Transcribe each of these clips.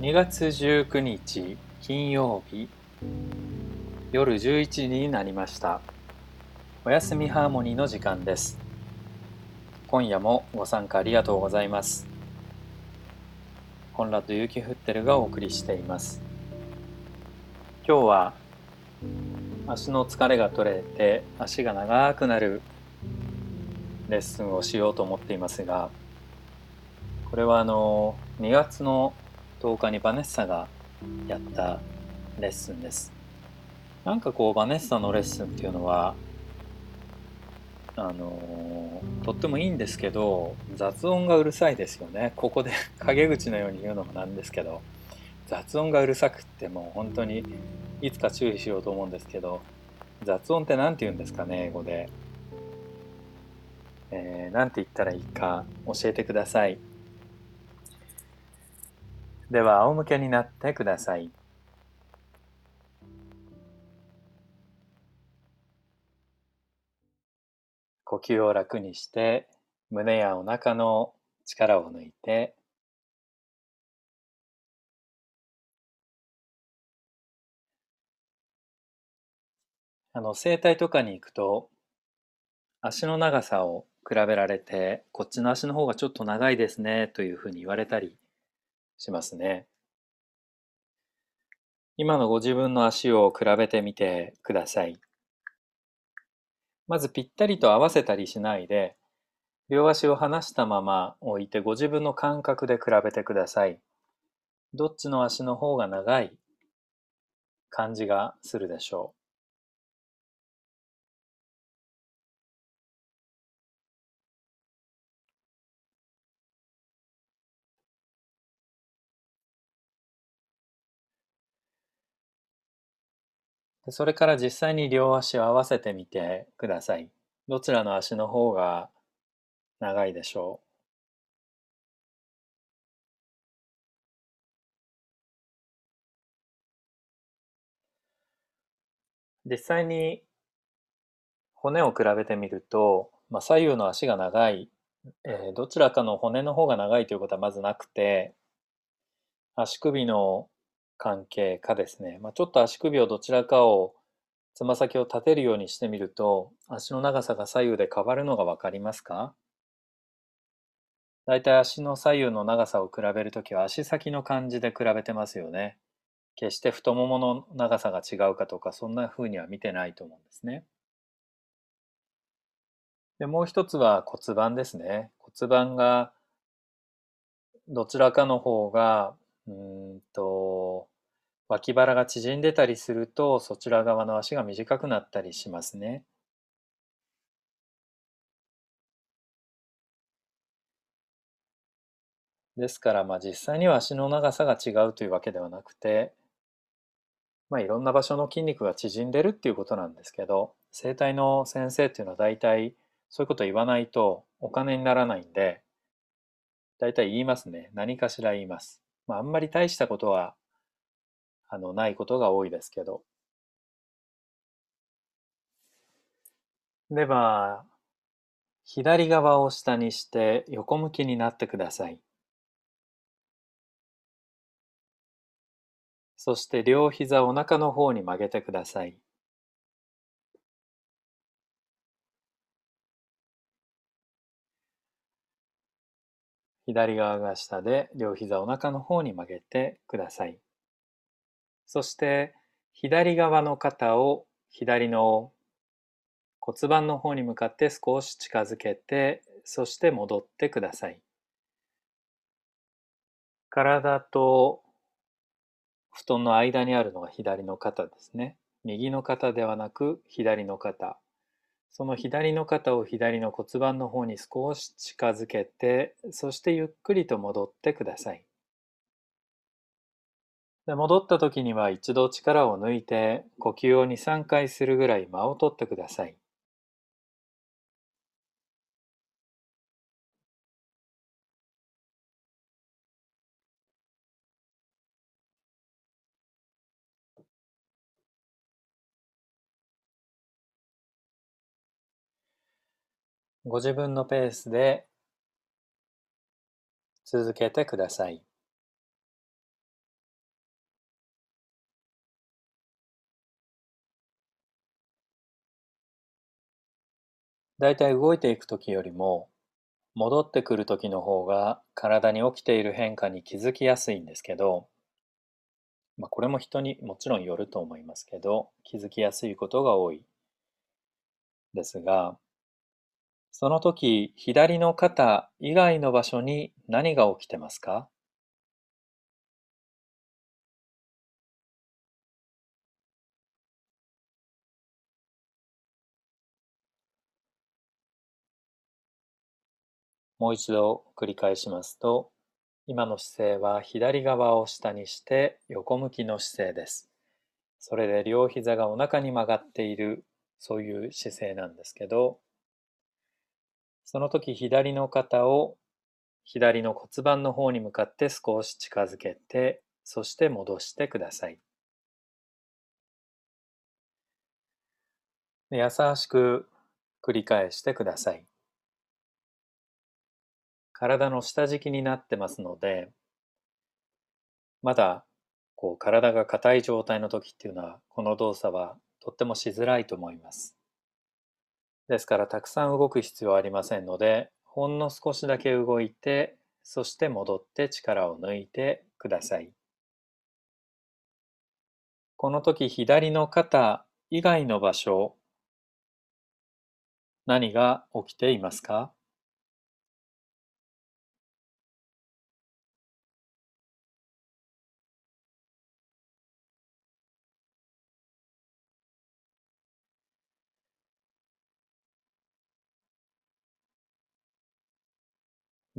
2月19日金曜日夜11時になりました。おやすみハーモニーの時間です。今夜もご参加ありがとうございます。コンラッド・ユキフッテルがお送りしています。今日は足の疲れが取れて足が長くなるレッスンをしようと思っていますがこれはあの2月の10日にバネッサがやったレッスンです。なんかこうバネッサのレッスンっていうのはあのとってもいいんですけど雑音がうるさいですよね。ここで 陰口のように言うのもなんですけど雑音がうるさくってもう本当にいつか注意しようと思うんですけど雑音って何て言うんですかね英語で、えー、何て言ったらいいか教えてください。では仰向けになってください。呼吸を楽にして胸やお腹の力を抜いてあの整体とかに行くと足の長さを比べられてこっちの足の方がちょっと長いですねというふうに言われたりしますね。今のご自分の足を比べてみてください。まずぴったりと合わせたりしないで、両足を離したまま置いてご自分の感覚で比べてください。どっちの足の方が長い感じがするでしょう。それから実際に両足を合わせてみてください。どちらの足の方が長いでしょう？実際に骨を比べてみると、まあ、左右の足が長い、えー、どちらかの骨の方が長いということはまずなくて足首の関係かですね、まあ、ちょっと足首をどちらかをつま先を立てるようにしてみると足の長さが左右で変わるのが分かりますか？だいたい足の左右の長さを比べるときは足先の感じで比べてますよね。決して太ももの長さが違うかとかそんな風には見てないと思うんですね。でもう一つは骨盤ですね。骨盤がどちらかの方がうんと脇腹が縮んでたりするとそちら側の足が短くなったりしますね。ですからまあ実際には足の長さが違うというわけではなくてまあいろんな場所の筋肉が縮んでるっていうことなんですけど整体の先生っていうのは大体そういうこと言わないとお金にならないんで大体言いますね何かしら言います。まああんまり大したことはあのないことが多いですけど。では、左側を下にして横向きになってください。そして両膝お腹の方に曲げてください。左側が下で両膝お腹の方に曲げてください。そして左側の肩を左の骨盤の方に向かって少し近づけて、そして戻ってください。体と布団の間にあるのが左の肩ですね。右の肩ではなく左の肩。その左の肩を左の骨盤の方に少し近づけて、そしてゆっくりと戻ってください。で戻った時には一度力を抜いて呼吸を2、3回するぐらい間を取ってください。ご自分のペースで続けてください。だいたい動いていく時よりも戻ってくる時の方が体に起きている変化に気づきやすいんですけど、まあ、これも人にもちろんよると思いますけど気づきやすいことが多いですがその時左の肩以外の場所に何が起きてますか？もう一度繰り返しますと、今の姿勢は左側を下にして横向きの姿勢です。それで両膝がお腹に曲がっている、そういう姿勢なんですけど、その時左の肩を左の骨盤の方に向かって少し近づけて、そして戻してください。優しく繰り返してください。体の下敷きになってますので、まだこう体が硬い状態の時っていうのは、この動作はとってもしづらいと思います。ですからたくさん動く必要はありませんので、ほんの少しだけ動いて、そして戻って力を抜いてください。この時左の肩以外の場所、何が起きていますか？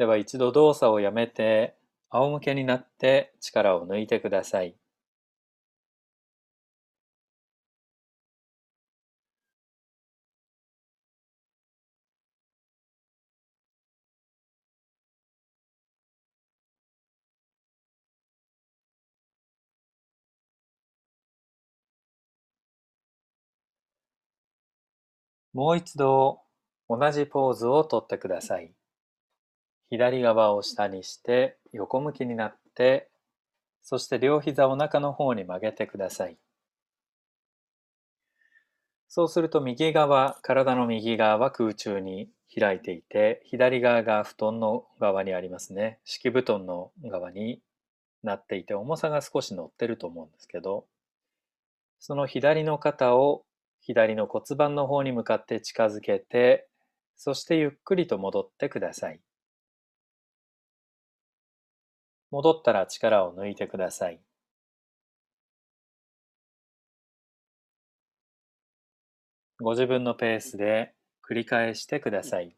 では一度動作をやめて仰向けになって力を抜いてください。もう一度同じポーズをとってください。左側を下にして横向きになって、そして両膝を中の方に曲げてください。そうすると右側、体の右側は空中に開いていて、左側が布団の側にありますね。敷布団の側になっていて、重さが少し乗ってると思うんですけど、その左の肩を左の骨盤の方に向かって近づけて、そしてゆっくりと戻ってください。戻ったら力を抜いてください。ご自分のペースで繰り返してください。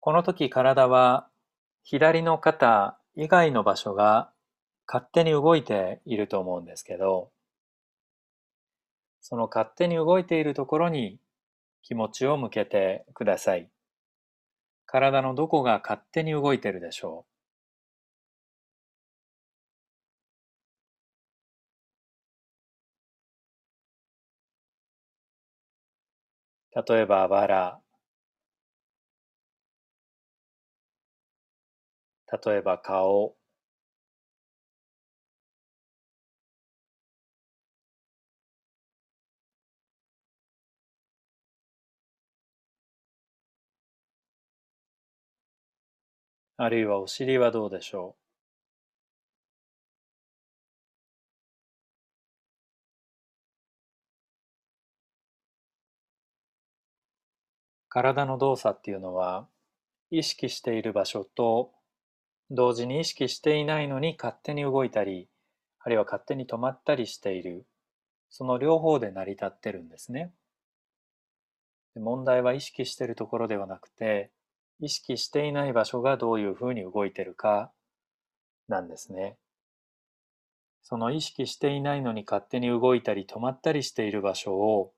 この時体は左の肩以外の場所が勝手に動いていると思うんですけど、その勝手に動いているところに気持ちを向けてください。体のどこが勝手に動いているでしょう例えば、あばら。例えば、顔。あるいはお尻はどうでしょう？体の動作っていうのは意識している場所と同時に意識していないのに勝手に動いたりあるいは勝手に止まったりしているその両方で成り立ってるんですね。問題は意識しているところではなくて意識していない場所がどういうふうに動いてるかなんですね。その意識していないのに勝手に動いたり止まったりしている場所を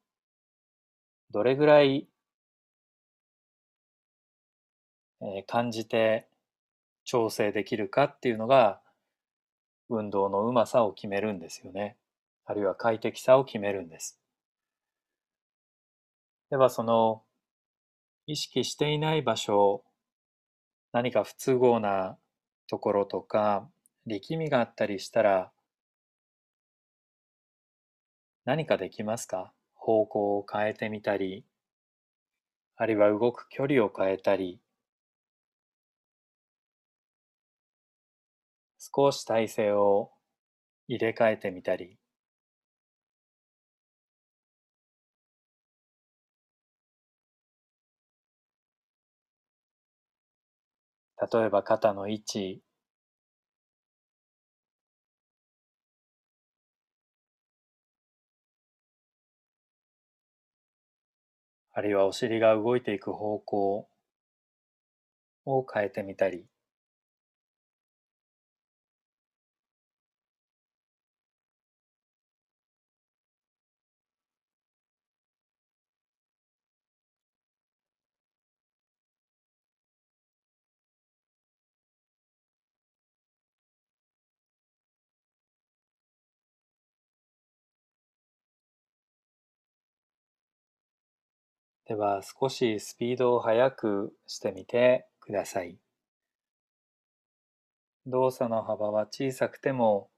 どれぐらい感じて調整できるかっていうのが運動のうまさを決めるんですよね。あるいは快適さを決めるんです。ではその意識していない場所何か不都合なところとか力みがあったりしたら何かできますか？方向を変えてみたりあるいは動く距離を変えたり少し体勢を入れ替えてみたり。例えば肩の位置。あるいはお尻が動いていく方向を変えてみたり。では少しスピードを速くしてみてください。動作の幅は小さくても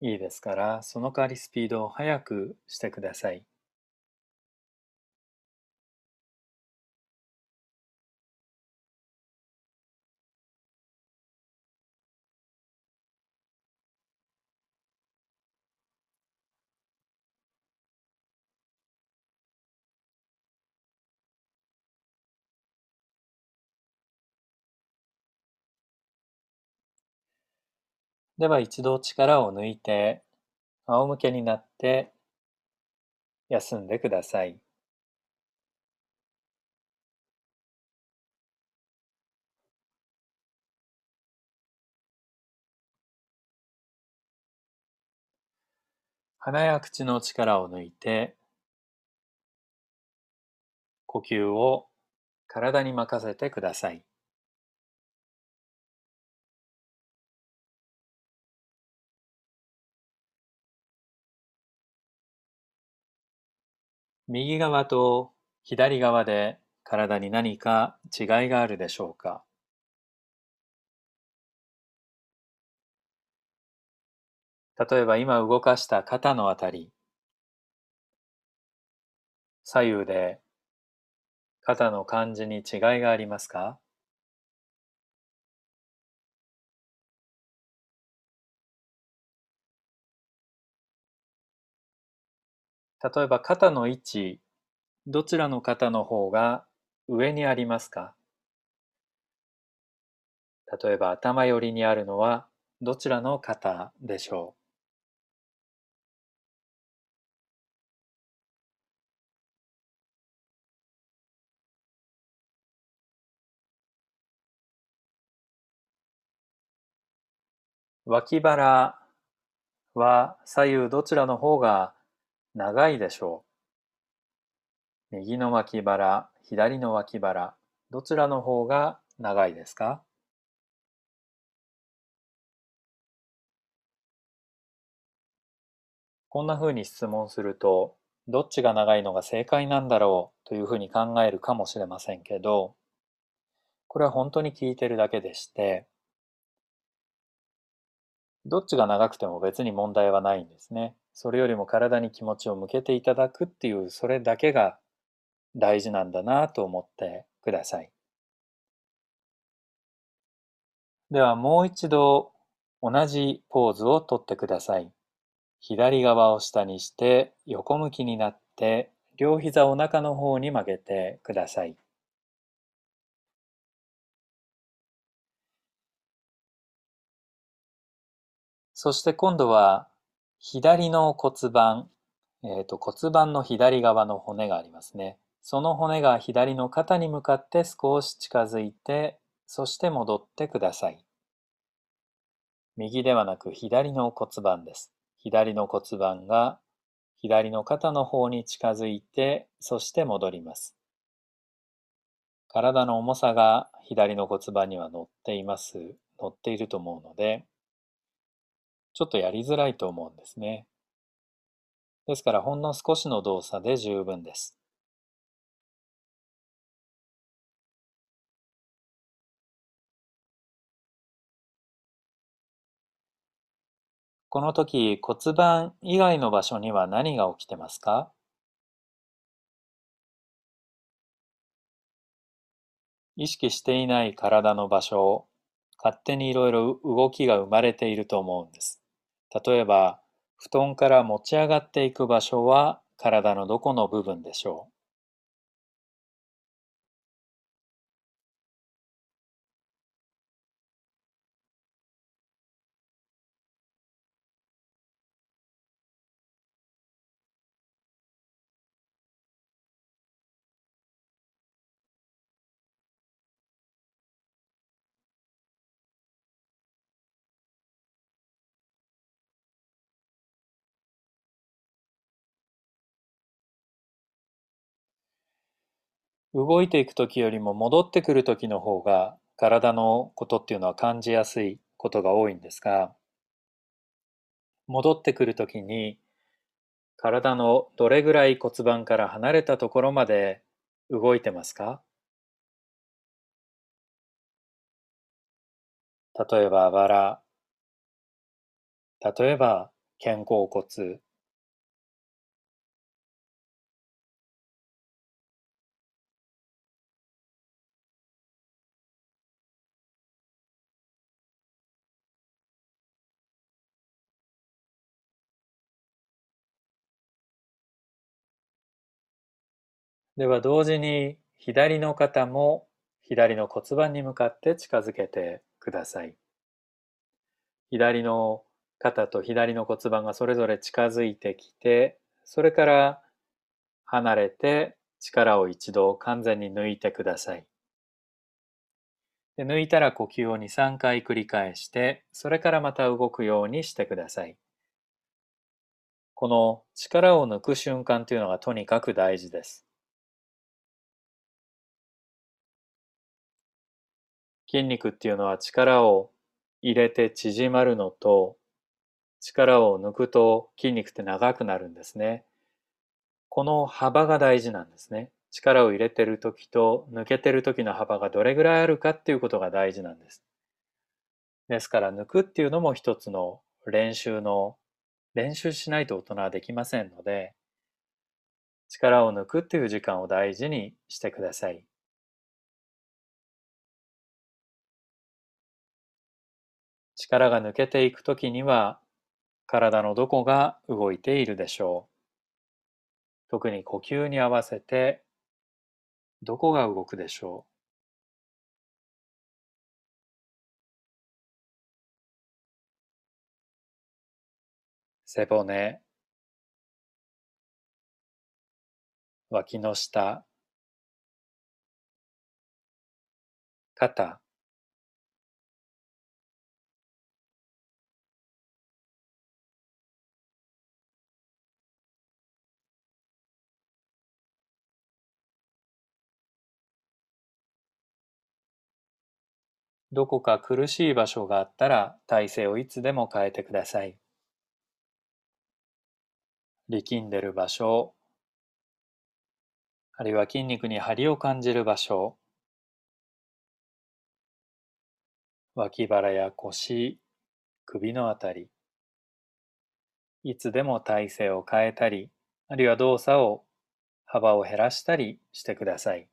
いいですから、その代わりスピードを速くしてください。では一度力を抜いて仰向けになって休んでください。鼻や口の力を抜いて呼吸を体に任せてください。右側と左側で体に何か違いがあるでしょうか？例えば今動かした肩のあたり。左右で肩の感じに違いがありますか？例えば肩の位置、どちらの肩の方が上にありますか？例えば頭寄りにあるのはどちらの肩でしょう？脇腹は左右どちらの方が長いでしょう。右の脇腹、左の脇腹、どちらの方が長いですか？こんなふうに質問すると、どっちが長いのが正解なんだろうというふうに考えるかもしれませんけど、これは本当に聞いてるだけでして、どっちが長くても別に問題はないんですね。それよりも体に気持ちを向けていただくっていうそれだけが大事なんだなと思ってください。ではもう一度同じポーズをとってください。左側を下にして横向きになって両膝お腹の方に曲げてください。そして今度は左の骨盤、えーと、骨盤の左側の骨がありますね。その骨が左の肩に向かって少し近づいて、そして戻ってください。右ではなく左の骨盤です。左の骨盤が左の肩の方に近づいて、そして戻ります。体の重さが左の骨盤には乗っています。乗っていると思うので、ちょっとやりづらいと思うんですね。ですからほんの少しの動作で十分です。この時骨盤以外の場所には何が起きてますか？意識していない体の場所を勝手にいろいろ動きが生まれていると思うんです。例えば、布団から持ち上がっていく場所は体のどこの部分でしょう？動いていく時よりも戻ってくる時の方が体のことっていうのは感じやすいことが多いんですが戻ってくる時に体のどれぐらい骨盤から離れたところまで動いてますか？例えばあばら例えば肩甲骨。では同時に左の肩も左の骨盤に向かって近づけてください。左の肩と左の骨盤がそれぞれ近づいてきて、それから離れて力を一度完全に抜いてください。で抜いたら呼吸を2、3回繰り返して、それからまた動くようにしてください。この力を抜く瞬間というのがとにかく大事です。筋肉っていうのは力を入れて縮まるのと力を抜くと筋肉って長くなるんですね。この幅が大事なんですね。力を入れてる時と抜けてる時の幅がどれぐらいあるかっていうことが大事なんです。ですから抜くっていうのも一つの練習の練習しないと大人はできませんので力を抜くっていう時間を大事にしてください。力が抜けていくときには体のどこが動いているでしょう。特に呼吸に合わせてどこが動くでしょう。背骨脇の下肩どこか苦しい場所があったら体勢をいつでも変えてください。力んでる場所、あるいは筋肉に張りを感じる場所、脇腹や腰、首のあたり、いつでも体勢を変えたり、あるいは動作を幅を減らしたりしてください。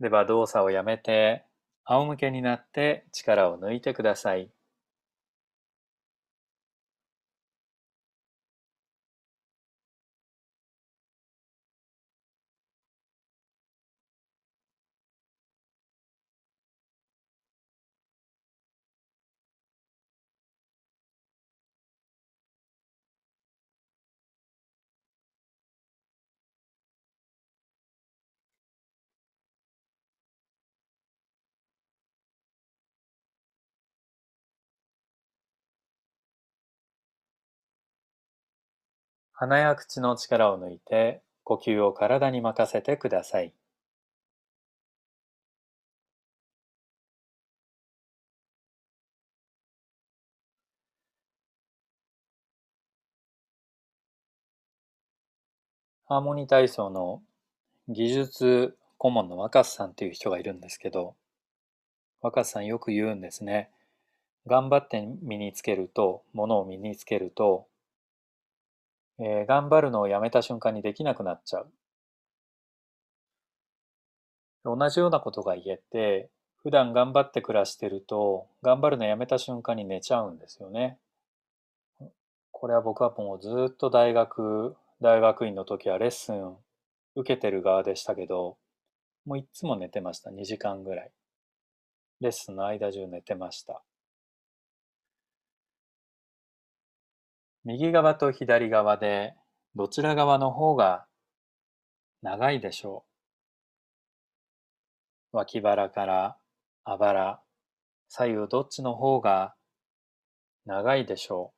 では動作をやめて仰向けになって力を抜いてください。鼻や口の力を抜いて呼吸を体に任せてください。ハーモニー体操の技術顧問の若狭さんという人がいるんですけど、若狭さんよく言うんですね。頑張って身につけると、ものを身につけると、えー、頑張るのをやめた瞬間にできなくなっちゃう。同じようなことが言えて、普段頑張って暮らしてると、頑張るのやめた瞬間に寝ちゃうんですよね。これは僕はもうずっと大学、大学院の時はレッスン受けてる側でしたけど、もういつも寝てました。2時間ぐらい。レッスンの間中寝てました。右側と左側でどちら側の方が長いでしょう。脇腹からあばら、左右どっちの方が長いでしょう。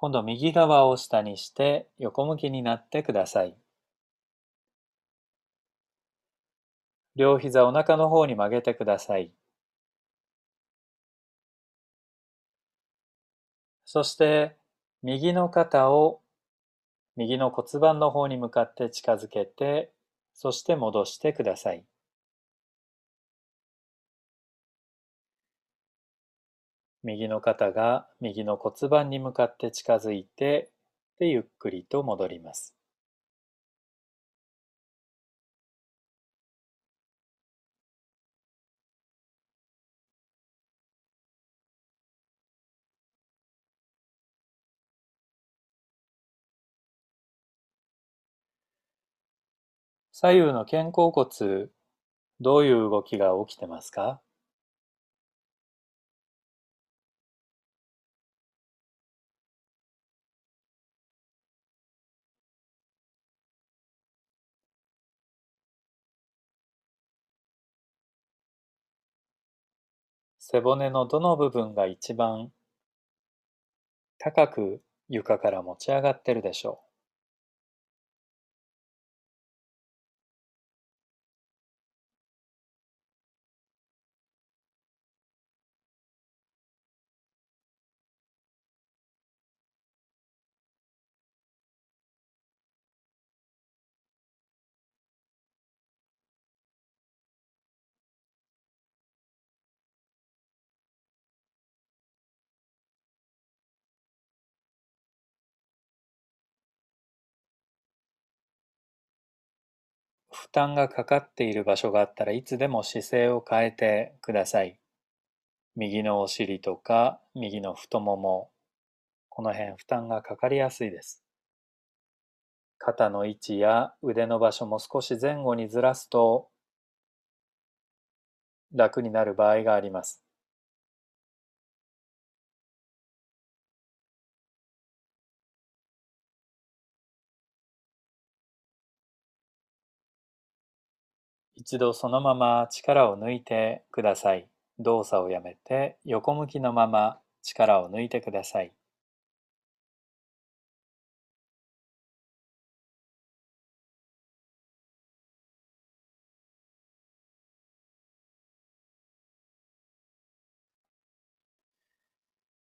今度右側を下にして横向きになってください。両膝お腹の方に曲げてください。そして右の肩を右の骨盤の方に向かって近づけて、そして戻してください。右の肩が右の骨盤に向かって近づいて、で、ゆっくりと戻ります。左右の肩甲骨、どういう動きが起きてますか？背骨のどの部分が一番高く床から持ち上がってるでしょう。負担がかかっている場所があったらいつでも姿勢を変えてください。右のお尻とか右の太もも、この辺負担がかかりやすいです。肩の位置や腕の場所も少し前後にずらすと楽になる場合があります。一度そのまま力を抜いてください。動作をやめて横向きのまま力を抜いてください。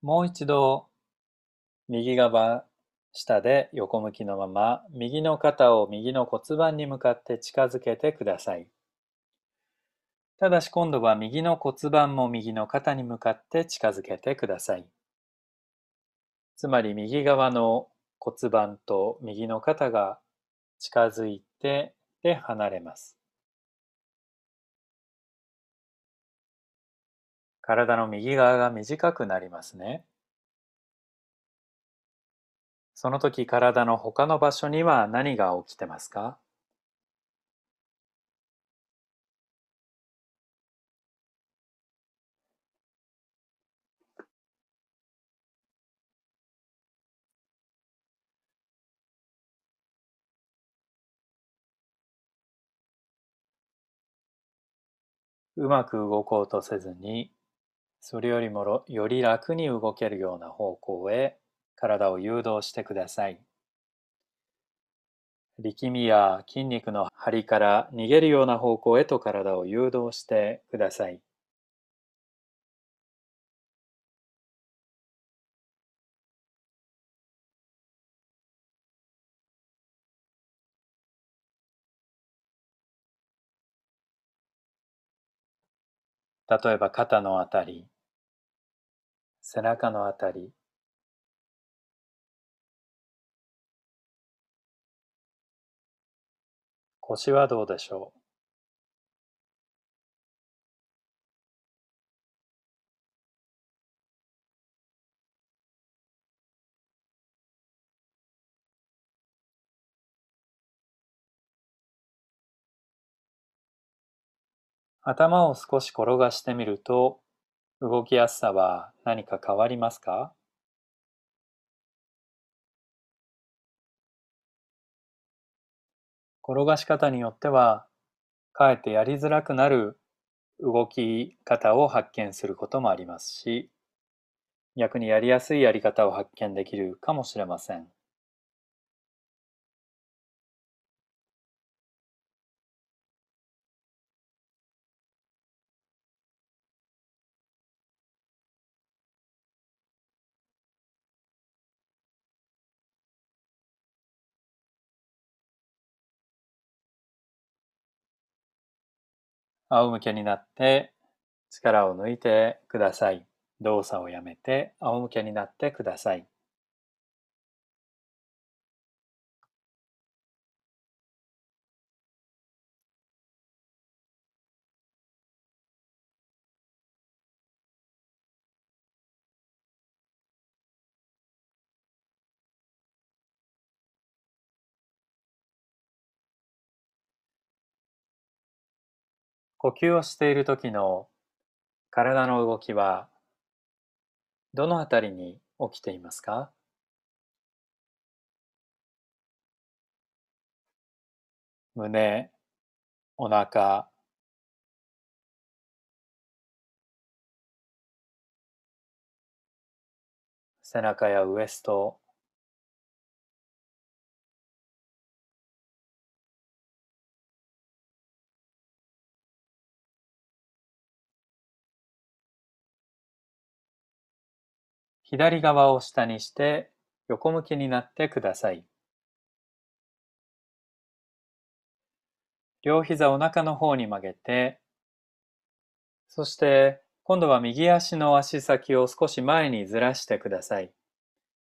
もう一度右側下で横向きのまま右の肩を右の骨盤に向かって近づけてください。ただし今度は右の骨盤も右の肩に向かって近づけてください。つまり右側の骨盤と右の肩が近づいてで離れます。体の右側が短くなりますね。その時体の他の場所には何が起きてますか？うまく動こうとせずに、それよりもより楽に動けるような方向へ体を誘導してください。力みや筋肉の張りから逃げるような方向へと体を誘導してください。例えば肩のあたり、背中のあたり、腰はどうでしょう？頭を少し転がしてみると動きやすさは何か変わりますか？転がし方によってはかえってやりづらくなる動き方を発見することもありますし逆にやりやすいやり方を発見できるかもしれません。仰向けになって力を抜いてください。動作をやめて仰向けになってください。呼吸をしている時の体の動きはどのあたりに起きていますか？胸、お腹、背中やウエスト、左側を下にして横向きになってください。両膝お腹の方に曲げて、そして今度は右足の足先を少し前にずらしてください。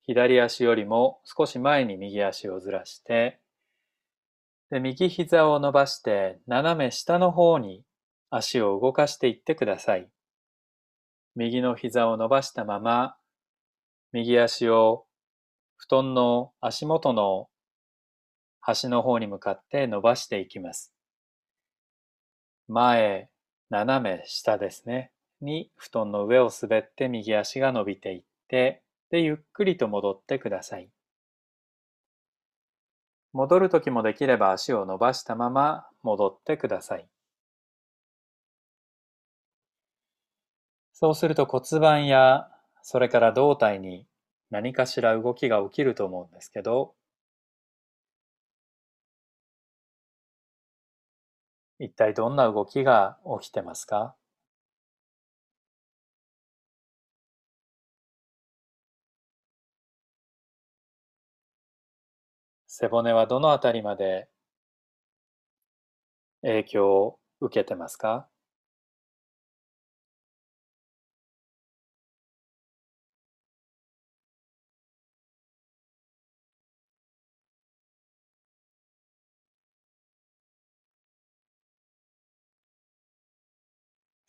左足よりも少し前に右足をずらして、で右膝を伸ばして斜め下の方に足を動かしていってください。右の膝を伸ばしたまま右足を布団の足元の端の方に向かって伸ばしていきます。前、斜め下ですね。に布団の上を滑って右足が伸びていって、で、ゆっくりと戻ってください。戻るときもできれば足を伸ばしたまま戻ってください。そうすると骨盤やそれから胴体に何かしら動きが起きると思うんですけど、一体どんな動きが起きてますか？背骨はどのあたりまで影響を受けてますか？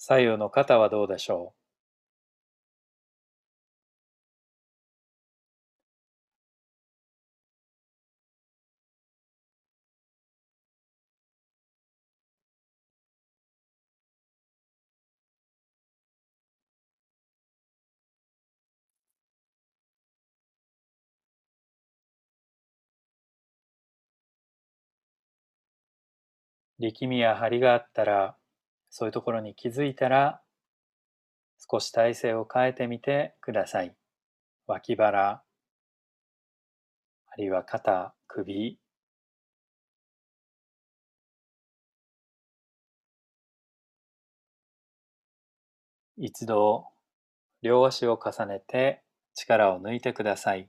左右の肩はどうでしょう？力みや張りがあったらそういうところに気づいたら、少し体勢を変えてみてください。脇腹、あるいは肩、首、一度両足を重ねて力を抜いてください。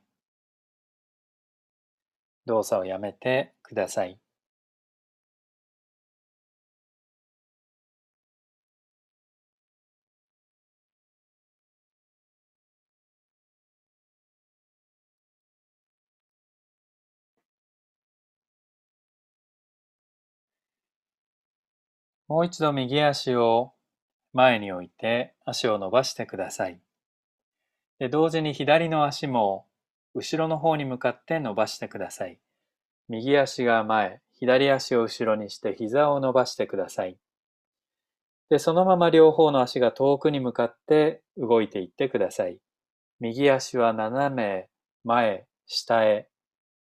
動作をやめてください。もう一度右足を前に置いて足を伸ばしてください。で同時に左の足も後ろの方に向かって伸ばしてください。右足が前、左足を後ろにして膝を伸ばしてください。で、そのまま両方の足が遠くに向かって動いていってください。右足は斜め前、下へ。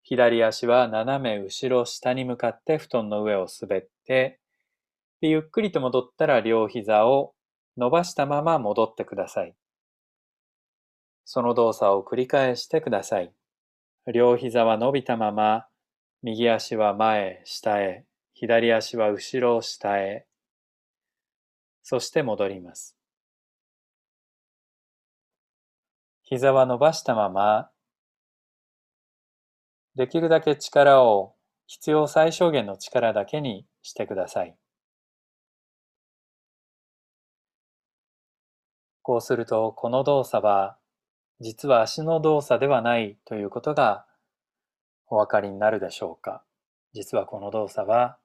左足は斜め後ろ、下に向かって布団の上を滑って、で、ゆっくりと戻ったら両膝を伸ばしたまま戻ってください。その動作を繰り返してください。両膝は伸びたまま、右足は前、下へ、左足は後ろ、下へ、そして戻ります。膝は伸ばしたまま、できるだけ力を必要最小限の力だけにしてください。こうすると、この動作は、実は足の動作ではないということがお分かりになるでしょうか？実はこの動作は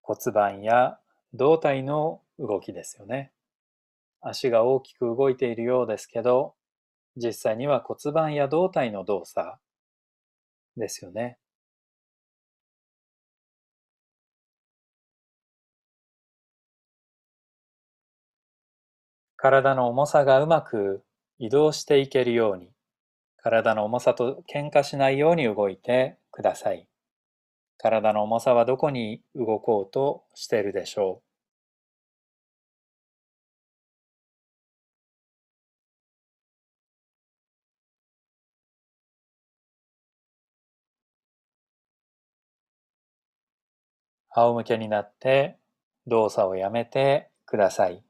骨盤や胴体の動きですよね。足が大きく動いているようですけど、実際には骨盤や胴体の動作ですよね。体の重さがうまく移動していけるように、体の重さと喧嘩しないように動いてください。体の重さはどこに動こうとしているでしょう？仰向けになって動作をやめてください。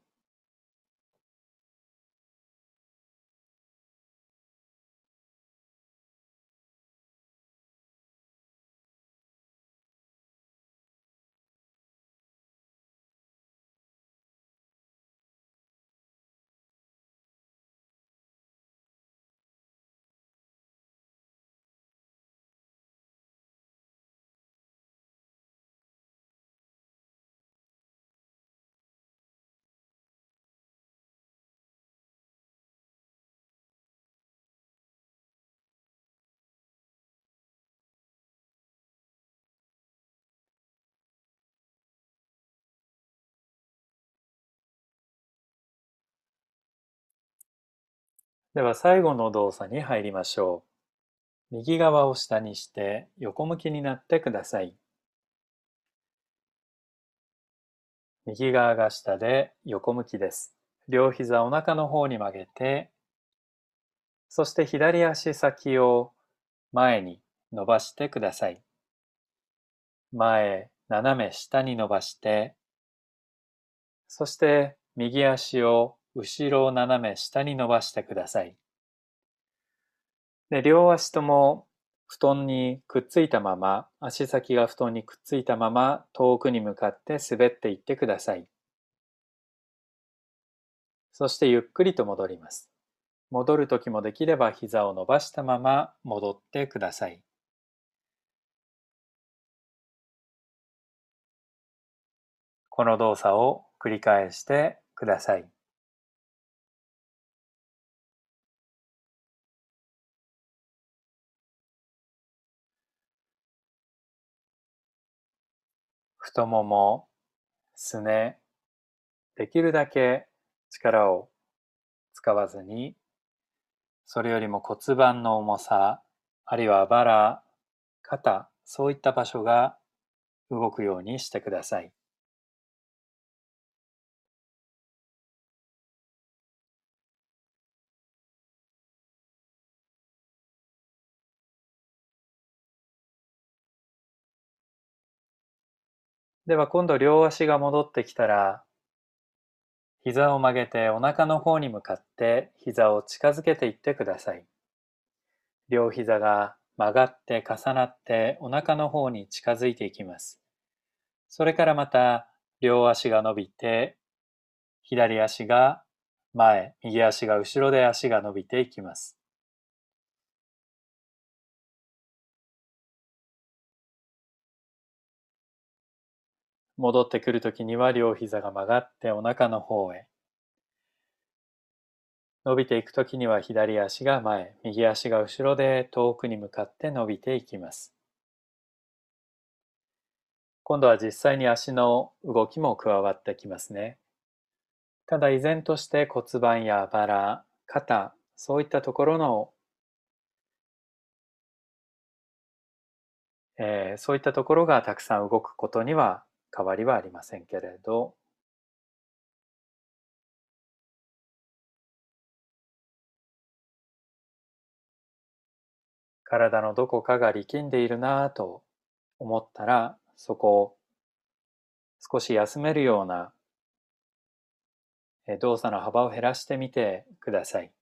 では最後の動作に入りましょう。右側を下にして横向きになってください。右側が下で横向きです。両膝お腹の方に曲げて、そして左足先を前に伸ばしてください。前、斜め下に伸ばして、そして右足を後ろを斜め下に伸ばしてください。で両足とも布団にくっついたまま、足先が布団にくっついたまま遠くに向かって滑っていってください。そしてゆっくりと戻ります。戻るときもできれば膝を伸ばしたまま戻ってください。この動作を繰り返してください。太もも、すね、できるだけ力を使わずに、それよりも骨盤の重さ、あるいはあばら、肩、そういった場所が動くようにしてください。では今度両足が戻ってきたら、膝を曲げてお腹の方に向かって膝を近づけていってください。両膝が曲がって重なってお腹の方に近づいていきます。それからまた両足が伸びて、左足が前、右足が後ろで足が伸びていきます。戻ってくるときには両膝が曲がってお腹の方へ。伸びていくときには左足が前、右足が後ろで遠くに向かって伸びていきます。今度は実際に足の動きも加わってきますね。ただ依然として骨盤やあばら、肩、そういったところの、えー、そういったところがたくさん動くことには変わりはありませんけれど、体のどこかが力んでいるなぁと思ったら、そこを少し休めるような動作の幅を減らしてみてください。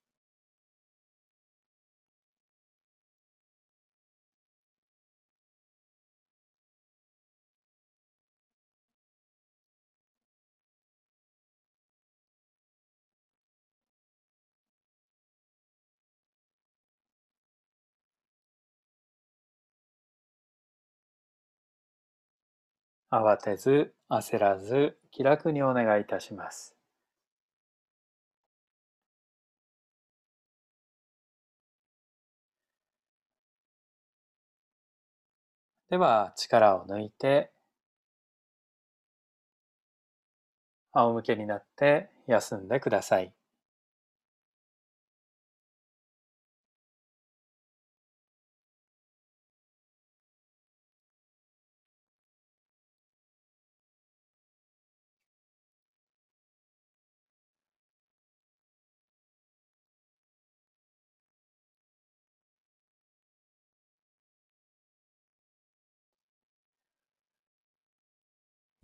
慌てず、焦らず、気楽にお願いいたします。では、力を抜いて、仰向けになって休んでください。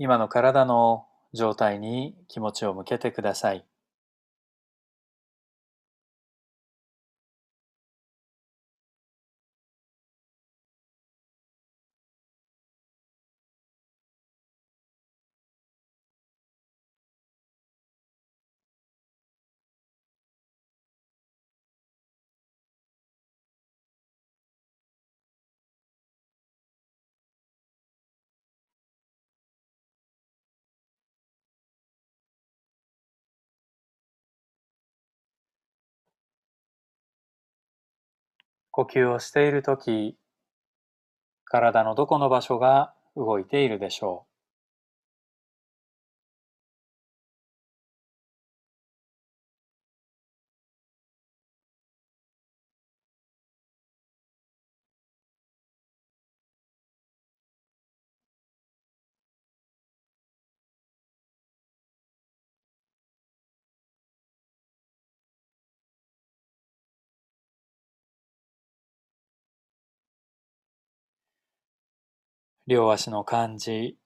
今の体の状態に気持ちを向けてください。呼吸をしているとき、体のどこの場所が動いているでしょう。両足の感じ、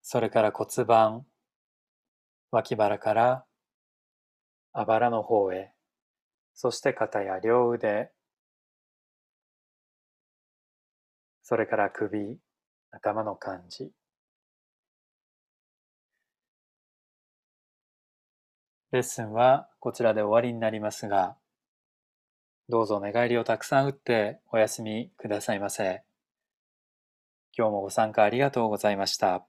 それから骨盤、脇腹からあばらの方へ、そして肩や両腕、それから首、頭の感じ。レッスンはこちらで終わりになりますが、どうぞ寝返りをたくさん打ってお休みくださいませ。今日もご参加ありがとうございました。